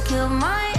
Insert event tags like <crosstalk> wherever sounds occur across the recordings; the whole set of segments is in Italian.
killed my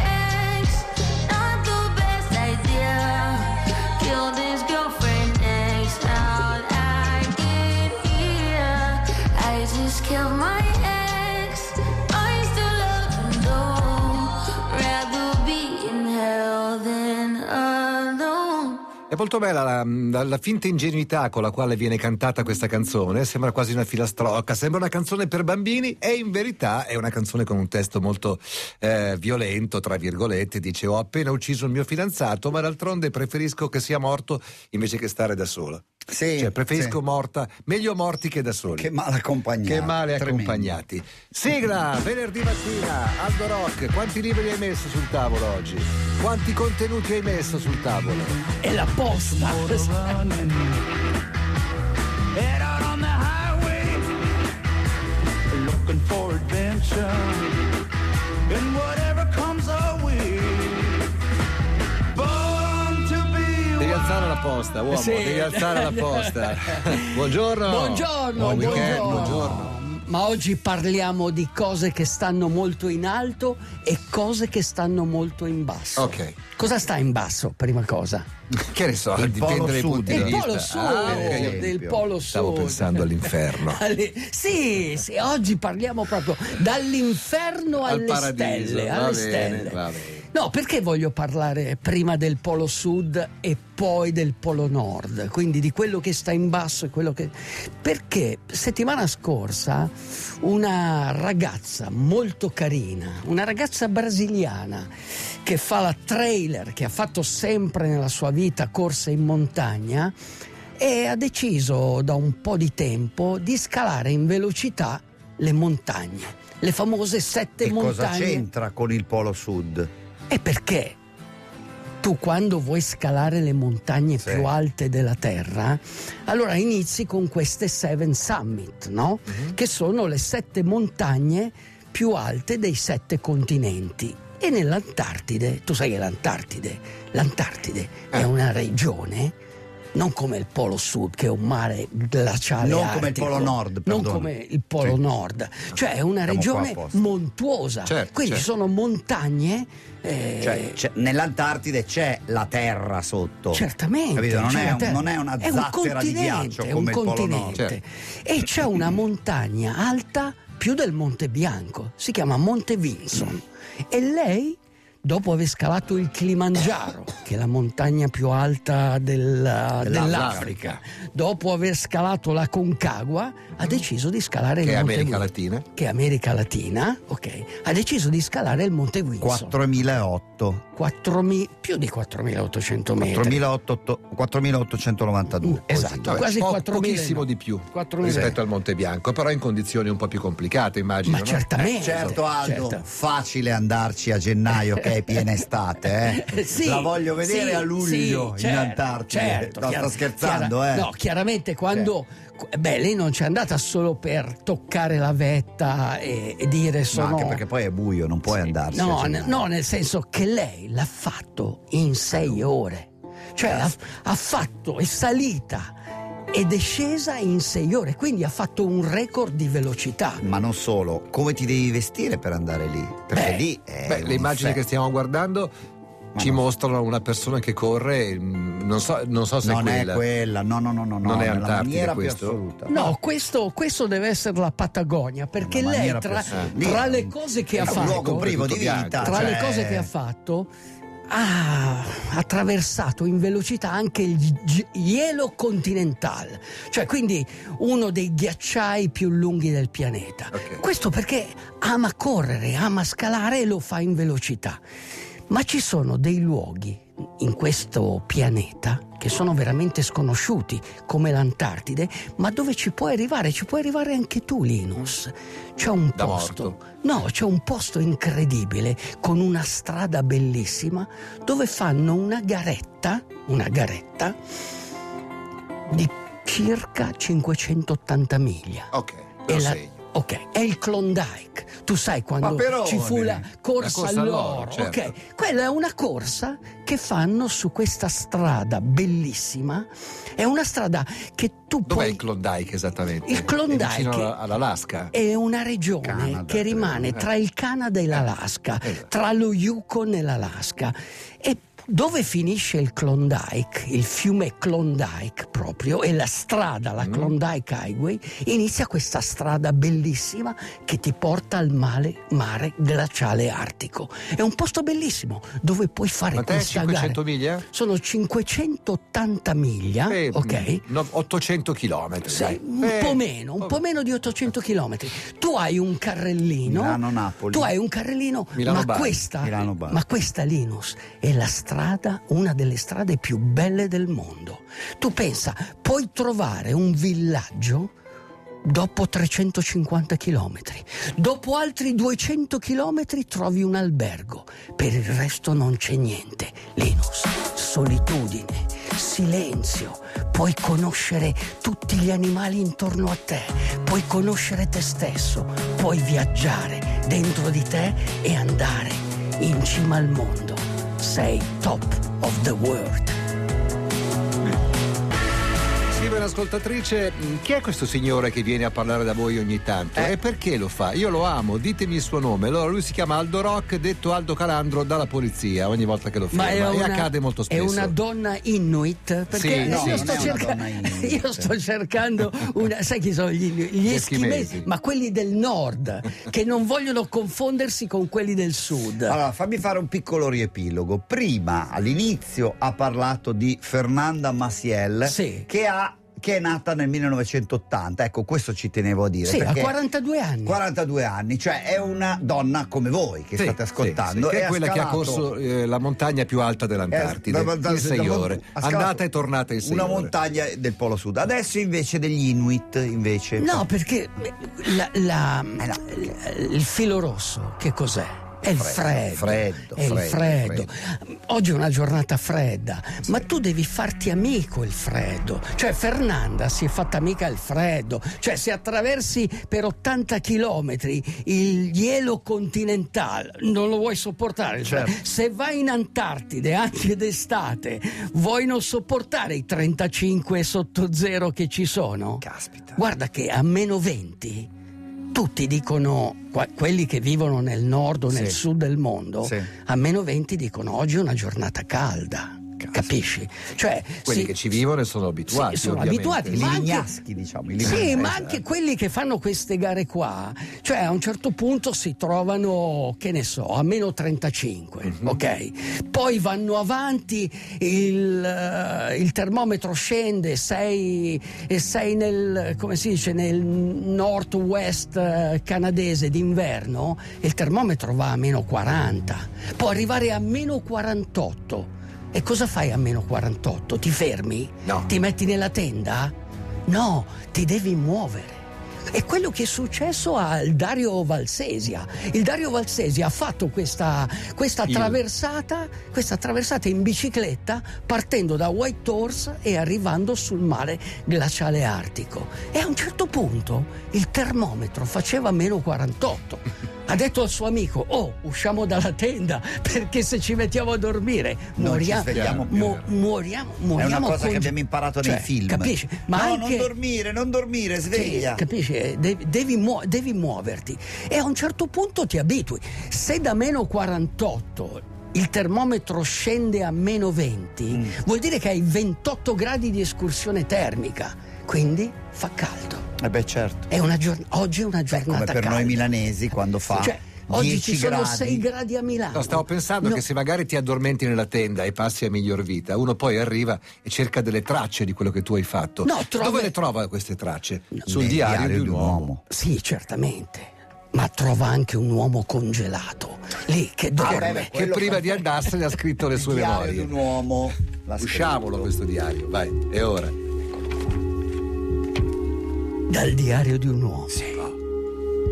È molto bella la, la- la finta ingenuità con la quale viene cantata questa canzone, sembra quasi una filastrocca, sembra una canzone per bambini e in verità è una canzone con un testo molto eh, violento, tra virgolette, dice ho appena ucciso il mio fidanzato ma d'altronde preferisco che sia morto invece che stare da solo. Sì, Cioè preferisco sì. morta, meglio morti che da soli. Che male accompagnati. Che male tremendo. accompagnati. Sigla, venerdì mattina, Aldo Rock, quanti libri hai messo sul tavolo oggi? Quanti contenuti hai messo sul tavolo? E la posta. looking for adventure. Alzare la posta, uomo, Sì. devi alzare la posta. <laughs> buongiorno. Buongiorno, Buon buongiorno. buongiorno. Ma oggi parliamo di cose che stanno molto in alto e cose che stanno molto in basso. Ok. Cosa sta in basso, prima cosa? <laughs> Che ne so, Il dipende polo dai sud. punti Il di polo vista. sud, Ah, del polo sud. Stavo pensando all'inferno. <laughs> Sì, sì, oggi parliamo proprio dall'inferno Al alle paradiso. stelle. Va alle bene, stelle. No, perché voglio parlare prima del polo sud e poi del polo nord, quindi di quello che sta in basso e quello che... Perché settimana scorsa una ragazza molto carina, una ragazza brasiliana che fa la trailer, che ha fatto sempre nella sua vita corse in montagna, e ha deciso da un po' di tempo di scalare in velocità le montagne, le famose sette E cosa montagne. c'entra con il Polo Sud? E perché tu quando vuoi scalare le montagne Sì. più alte della Terra, allora inizi con queste Seven Summit, no? Mhm. Che sono le sette montagne più alte dei sette continenti. E nell'Antartide, tu sai che l'Antartide, l'Antartide Eh. è una regione non come il Polo Sud, che è un mare glaciale. Non come il artico, Polo Nord, Non perdona. come il Polo Sì. Nord, cioè è una Siamo regione montuosa. Certo, Quindi certo. sono montagne. eh, Cioè, c'è- nell'Antartide c'è la terra sotto. Certamente. Non, è, un- non è una È un zattera di continente, ghiaccio è come un il Polo Nord. continente. Certo. E c'è una montagna alta più del Monte Bianco, si chiama Monte Vinson. E lei, dopo aver scalato il Kilimangiaro, che è la montagna più alta del- dell'Africa, dopo aver scalato la Concagua, ha deciso di scalare Che il è Monte America Vinson. Latina. Che è America Latina, ok. Ha deciso di scalare il Monte Vinson. 4008. 4.000 più di 4.800 metri. 4800 4892. Esatto, Vabbè, quasi po- 4.000. pochissimo di più 4.000. rispetto al Monte Bianco, però in condizioni un po' più complicate, immagino. Ma no? certamente. Certo Aldo, certo. facile andarci a gennaio che è piena estate, eh? <laughs> Sì, La voglio vedere sì, a luglio sì, in certo, Antartide. certo, no, chiara- sto scherzando, chiara- eh? No, chiaramente quando. Beh, lei non c'è andata solo per toccare la vetta e, e dire No, sono. anche perché poi è buio, non puoi andarci. No, gennaio. no, nel senso che lei l'ha fatto in sei ore. Cioè ha, ha fatto, è salita ed è scesa in sei ore, quindi ha fatto un record di velocità. Ma non solo, come ti devi vestire per andare lì? Perché Beh, lì è Beh, le immagini fe- che stiamo guardando ci no. mostrano una persona che corre, mm, non so, non so se non è è quella. quella, no, no, no, no, Non no, è Antartide maniera questo? più assoluta. No, questo, questo deve essere la Patagonia, perché lei tra, tra le cose che è ha fatto, luogo privo di vita. tra cioè- le cose che ha fatto, ha attraversato in velocità anche il Hielo Continental, cioè quindi uno dei ghiacciai più lunghi del pianeta. Ok. Questo perché ama correre, ama scalare e lo fa in velocità. Ma ci sono dei luoghi in questo pianeta che sono veramente sconosciuti, come l'Antartide, ma dove ci puoi arrivare, ci puoi arrivare anche tu, Linus. C'è un Da posto. morto. No, c'è un posto incredibile con una strada bellissima dove fanno una garetta, una garetta di circa 580 miglia. Ok, lo la-. Ok, è il Klondike. Tu sai quando Paperone. ci fu la corsa, corsa all'oro. all'oro, certo. Ok, quella è una corsa che fanno su questa strada bellissima. È una strada che tu Dov'è puoi... il Klondike esattamente? Il Klondike È all'Alaska. È una regione Canada, che rimane eh. tra il Canada e l'Alaska, esatto. tra lo Yukon e l'Alaska. E dove finisce il Klondike, il fiume Klondike proprio, e la strada, Mm. la Klondike Highway, inizia questa strada bellissima che ti porta al mare, mare glaciale artico. È un posto bellissimo dove puoi fare Ma te questa 500 gara. miglia? Sono 580 miglia, Eh, ok? no, 800 chilometri. Sì, dai. un Eh, po' meno, un po' meno di 800 km. Tu hai un carrellino. Milano-Napoli. Tu hai un carrellino, Milano ma Bari. questa, Milano Bari. ma questa Linus è la strada, una delle strade più belle del mondo. Tu pensa, puoi trovare un villaggio dopo 350 km. Dopo altri 200 km trovi un albergo. Per il resto non c'è niente. Linus, solitudine, silenzio. Puoi conoscere tutti gli animali intorno a te. Puoi conoscere te stesso. Puoi viaggiare dentro di te e andare in cima al mondo. Sei top of the world. Un'ascoltatrice, "Mm, chi è questo signore che viene a parlare da voi ogni tanto? Eh. E perché lo fa? Io lo amo, ditemi il suo nome. Allora lui si chiama Aldo Rock, detto Aldo Calandro dalla polizia ogni volta che lo è e una, accade molto è spesso. una donna inuit? Perché Sì, io, no, non sto è cerca- <laughs> io sto cercando una. Sai chi sono gli, gli Gli eschimesi? eschimesi. Ma quelli del nord, <laughs> che non vogliono confondersi con quelli del sud. Allora, fammi fare un piccolo riepilogo. Prima, all'inizio, ha parlato di Fernanda Maciel, Sì. che, ha- che è nata nel 1980. Ecco, questo ci tenevo a dire. sì, ha perché 42 anni. 42 anni, cioè è una donna come voi che Sì, state ascoltando. sì, sì, che è quella che ha scalato- corso eh, la montagna più alta dell'Antartide Eh, da- in sei da- ore. ha scalato Andata e tornata in sei Una ore. montagna del Polo Sud. Adesso invece degli Inuit, invece. No, perché la- la- Eh, no. il filo rosso, che cos'è? È il freddo. Freddo, è il freddo, freddo. Oggi è una giornata fredda, ma tu devi farti amico il freddo. Cioè, Fernanda si è fatta amica il freddo. Cioè, se attraversi per 80 chilometri il ghielo continentale, non lo vuoi sopportare. il Certo. Se vai in Antartide anche d'estate, vuoi non sopportare i 35 sotto zero che ci sono? Caspita. Guarda che a meno 20 tutti dicono, quelli che vivono nel nord o nel Sì. sud del mondo, Sì. a meno 20 dicono oggi è una giornata calda. Capisci? Cioè, Quelli sì, che ci vivono sono abituati. Sì, sono abituati, I ma anche- lignaschi, diciamo. i sì, ma anche quelli che fanno queste gare qua, cioè a un certo punto si trovano, che ne so, a meno 35, Mhm. ok? Poi vanno avanti, il, eh, il termometro scende, sei, e sei nel, come si dice, nel nord-west eh, canadese d'inverno, il termometro va a meno 40, può arrivare a meno 48. E cosa fai a meno 48? Ti fermi? No. Ti metti nella tenda? No, ti devi muovere. È quello che è successo al Dario Valsesia. Il Dario Valsesia ha fatto questa, questa traversata, questa traversata in bicicletta partendo da White Horse e arrivando sul mare glaciale artico. E a un certo punto il termometro faceva meno 48. <laughs> Ha detto al suo amico: Oh, usciamo dalla tenda perché se ci mettiamo a dormire Non ci moriamo. svegliamo più. mo- moriamo, È una cosa conge- che abbiamo imparato nei Cioè, film. Capisci? Ma no, anche... non dormire, non dormire, sveglia. Sì, capisci? Eh, Devi, devi muo- devi muoverti e a un certo punto ti abitui. Se da meno 48 il termometro scende a meno 20, Mm. vuol dire che hai 28 gradi di escursione termica, quindi fa caldo. Eh beh, certo. È una giorn- oggi è una Beh, giornata come per calda. noi milanesi quando fa Cioè, oggi 10 ci sono gradi. 6 gradi a Milano. No, stavo pensando No. che se magari ti addormenti nella tenda e passi a miglior vita, uno poi arriva e cerca delle tracce di quello che tu hai fatto. No, trova- Dove le trova queste tracce? Sul Nel diario, di un uomo. Sì, certamente. Ma trova anche un uomo congelato lì che dorme. beh, beh, Che prima fa- di andarsene ha scritto le sue Il diario memorie. di un uomo. Usciamolo questo diario, vai, è ora. Dal diario di un uomo.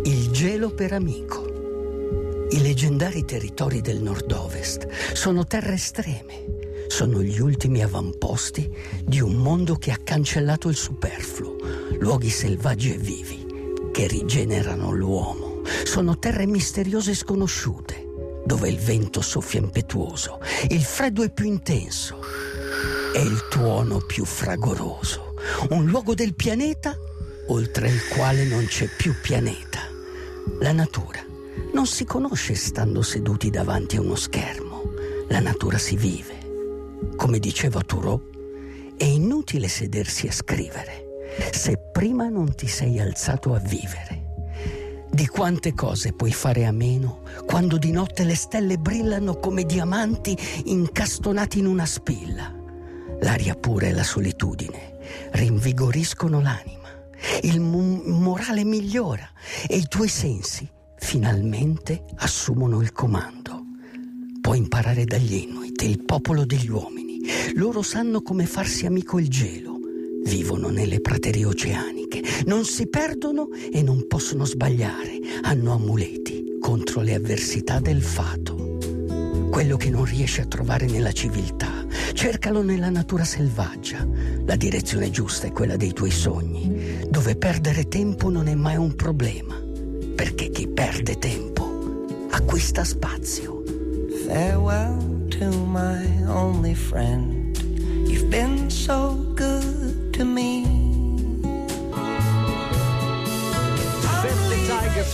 Il gelo per amico. I leggendari territori del nord-ovest sono terre estreme. Sono gli ultimi avamposti di un mondo che ha cancellato il superfluo, luoghi selvaggi e vivi che rigenerano l'uomo. Sono terre misteriose e sconosciute, dove il vento soffia impetuoso, il freddo è più intenso e il tuono più fragoroso. Un luogo del pianeta oltre il quale non c'è più pianeta. La natura non si conosce stando seduti davanti a uno schermo. La natura si vive. Come diceva Thoreau, è inutile sedersi a scrivere se prima non ti sei alzato a vivere. Di quante cose puoi fare a meno quando di notte le stelle brillano come diamanti incastonati in una spilla. L'aria pura e la solitudine rinvigoriscono l'anima, il mo- morale migliora e i tuoi sensi finalmente assumono il comando. Puoi imparare dagli Inuit, il popolo degli uomini. Loro sanno come farsi amico il gelo. Vivono nelle praterie oceaniche, non si perdono e non possono sbagliare. Hanno amuleti contro le avversità del fato. Quello che non riesci a trovare nella civiltà, cercalo nella natura selvaggia. La direzione giusta è quella dei tuoi sogni, dove perdere tempo non è mai un problema, perché chi perde tempo acquista spazio. Farewell to my only friend. You've been so good to me.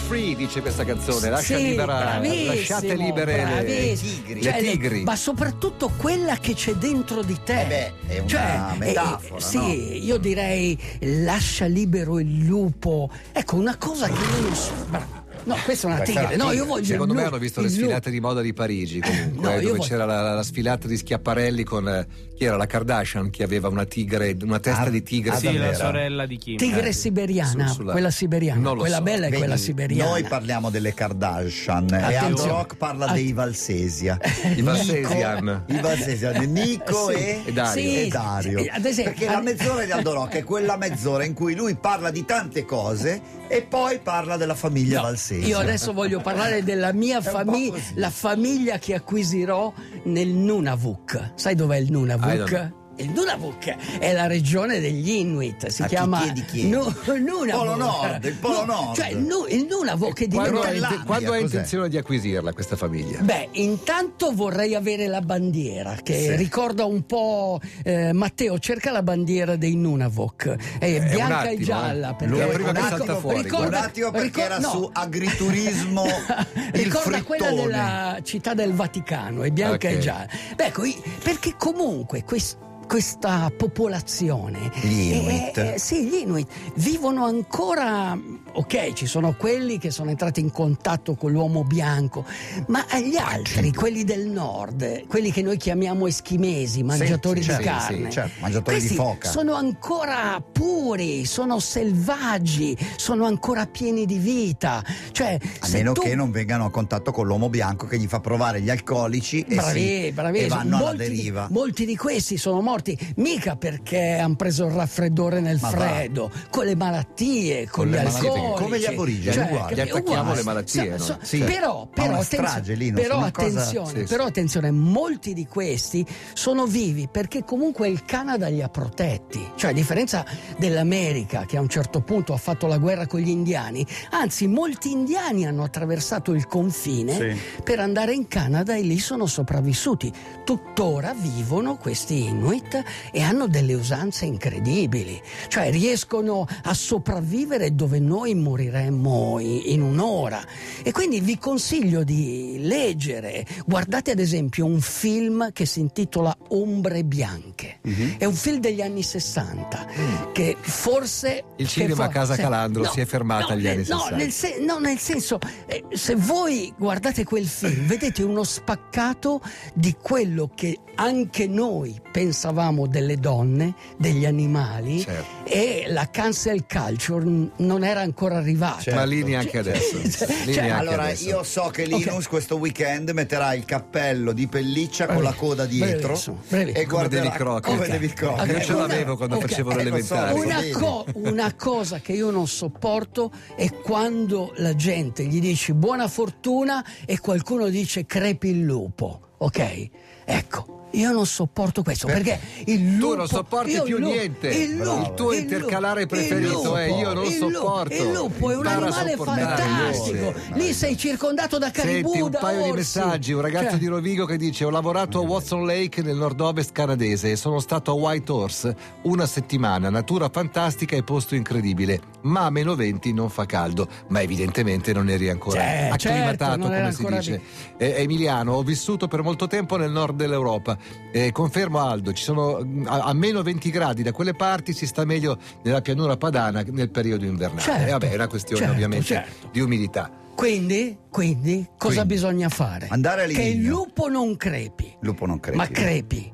Free, dice questa canzone. Lascia Sì, libera, lasciate libere le, tigri. le Cioè, tigri. ma soprattutto quella che c'è dentro di te. Eh beh, è una Cioè, metafora, sì, no? io direi lascia libero il lupo. Ecco, una cosa che non so. No, questa è una è tigre. No, io voglio Secondo me hanno visto le sfilate di moda di Parigi comunque, No, dove voglio- c'era la, la- la sfilata di Schiaparelli con eh, chi era la Kardashian che aveva una tigre, una testa Ah, di tigre. ah, Sì, la sorella di Kim. Tigre Eh, siberiana, su- sulla- quella siberiana, Non lo quella so. bella è Vedi, quella siberiana. Noi parliamo delle Kardashian e Attenzione. Aldo Rock parla Att- dei Valsesia. <laughs> I Valsesian. I Valsesian, <laughs> Nico Sì. e, E Dario. Sì, e Dario. sì, ad esempio- Perché la mezz'ora di Aldo Rock è quella mezz'ora in cui lui parla di tante cose e poi parla della famiglia No, Valsesia. Io adesso voglio parlare della mia famiglia, la famiglia che acquisirò nel Nunavuk. Sai dov'è il Nunavuk? Il Nunavuk è la regione degli Inuit, si A chi chiama chiedi, chiedi. Nu- Nunavuk. Polo Nord, il Polo Nord. Cioè il, Nu- il Nunavuk è Quando, diventato ha, Groenlandia, inte- quando ha cos'è? intenzione di acquisirla questa famiglia? Beh, intanto vorrei avere la bandiera che Sì. ricorda un po' eh, Matteo, cerca la bandiera dei Nunavuk. È un bianca attimo, e gialla. eh. perché- prima che un salta fuori, un attimo perché ricor- era no. su agriturismo <laughs> ricorda quella frittone. della città del Vaticano, è bianca Ok. e gialla. Beh, ecco, perché comunque quest- questa popolazione Gli eh, Inuit. eh, sì, gli Inuit vivono ancora ok, ci sono quelli che sono entrati in contatto con l'uomo bianco, ma gli altri, quelli del nord, quelli che noi chiamiamo eschimesi, mangiatori sì, di carne, sì, certo, mangiatori di foca. sono ancora puri, sono selvaggi, sono ancora pieni di vita. Cioè, A meno tu- che non vengano a contatto con l'uomo bianco che gli fa provare gli alcolici e, Bravi, si- bravi, e vanno alla molti, deriva. molti di questi sono morti mica perché hanno preso il raffreddore nel Ma va. freddo, con le malattie, con, Con gli alcolici. come gli aborigeni, uguali. Gli attacchiamo uguali. le malattie, So- no? Sì. Però, però, una attenzione, strage lì, però una cosa- attenzione, Sì, sì. però attenzione, molti di questi sono vivi perché comunque il Canada li ha protetti. Cioè, a differenza dell'America che a un certo punto ha fatto la guerra con gli indiani, anzi molti indiani hanno attraversato il confine Sì. per andare in Canada e lì sono sopravvissuti. Tuttora vivono questi Inuit e hanno delle usanze incredibili, cioè riescono a sopravvivere dove noi moriremmo in, un'ora. E quindi vi consiglio di leggere, guardate ad esempio un film che si intitola Ombre Bianche, è un film degli anni 60 che forse... Il cinema a Casa se- Calandro si è fermato agli nel- anni no, 60. nel se- no, nel senso, eh, se voi guardate quel film, vedete uno spaccato di quello che anche noi pensavamo delle donne, degli animali, Certo. e la cancel culture non era ancora arrivata. Ma lì neanche adesso. <laughs> Cioè, Lì cioè, neanche Allora, adesso. io so che Linus Ok. questo weekend metterà il cappello di pelliccia con la coda dietro brevissimo. e guarderà come. David Crockett. Io ce l'avevo quando ok. facevo so, l'elementare. so. Una, co- una cosa che io non sopporto è quando la gente gli dice buona fortuna e qualcuno dice crepi il lupo. ok? Ecco. Io non sopporto questo perché il lupo. Tu non sopporti più il lupo- niente. Il, Il lupo, tuo il intercalare lupo, preferito il è io non il sopporto. Il lupo è un animale il fantastico. Lì sei circondato da caribù, Senti un paio di orsi. messaggi, un ragazzo Cioè, di Rovigo che dice ho lavorato a Watson Lake nel nord-ovest canadese e sono stato a White Horse una settimana, natura fantastica e posto incredibile, ma a meno 20 non fa caldo, ma evidentemente non eri ancora Cioè, acclimatato certo, non era come si dice. Eh, Emiliano, ho vissuto per molto tempo nel nord dell'Europa, Eh, confermo Aldo, ci sono mm, a, a meno 20 gradi da quelle parti si sta meglio nella pianura padana nel periodo invernale. Certo, Eh, vabbè, è una questione certo, ovviamente certo. di umidità. Quindi, quindi, cosa Quindi. bisogna fare? Andare Che il lupo non crepi, Lupo non crepi. ma crepi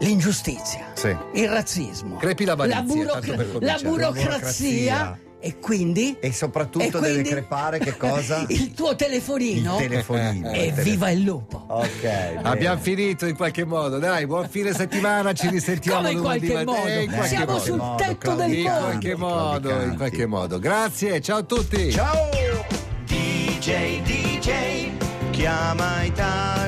l'ingiustizia, Sì. il razzismo, Crepi l'avarizia, burocra- tanto per la burocrazia, La burocrazia. E quindi E soprattutto e deve quindi- crepare che cosa? <laughs> il tuo telefonino Il telefonino. e Il viva il lupo. Ok. bene. Abbiamo finito in qualche modo, dai, buon fine settimana, ci risentiamo Come in lunedì qualche modo? Eh, in qualche Siamo modo. sul modo, tetto del In mondo. qualche modo, in qualche modo. Grazie, ciao a tutti. Ciao! DJ, DJ, chiama Italia.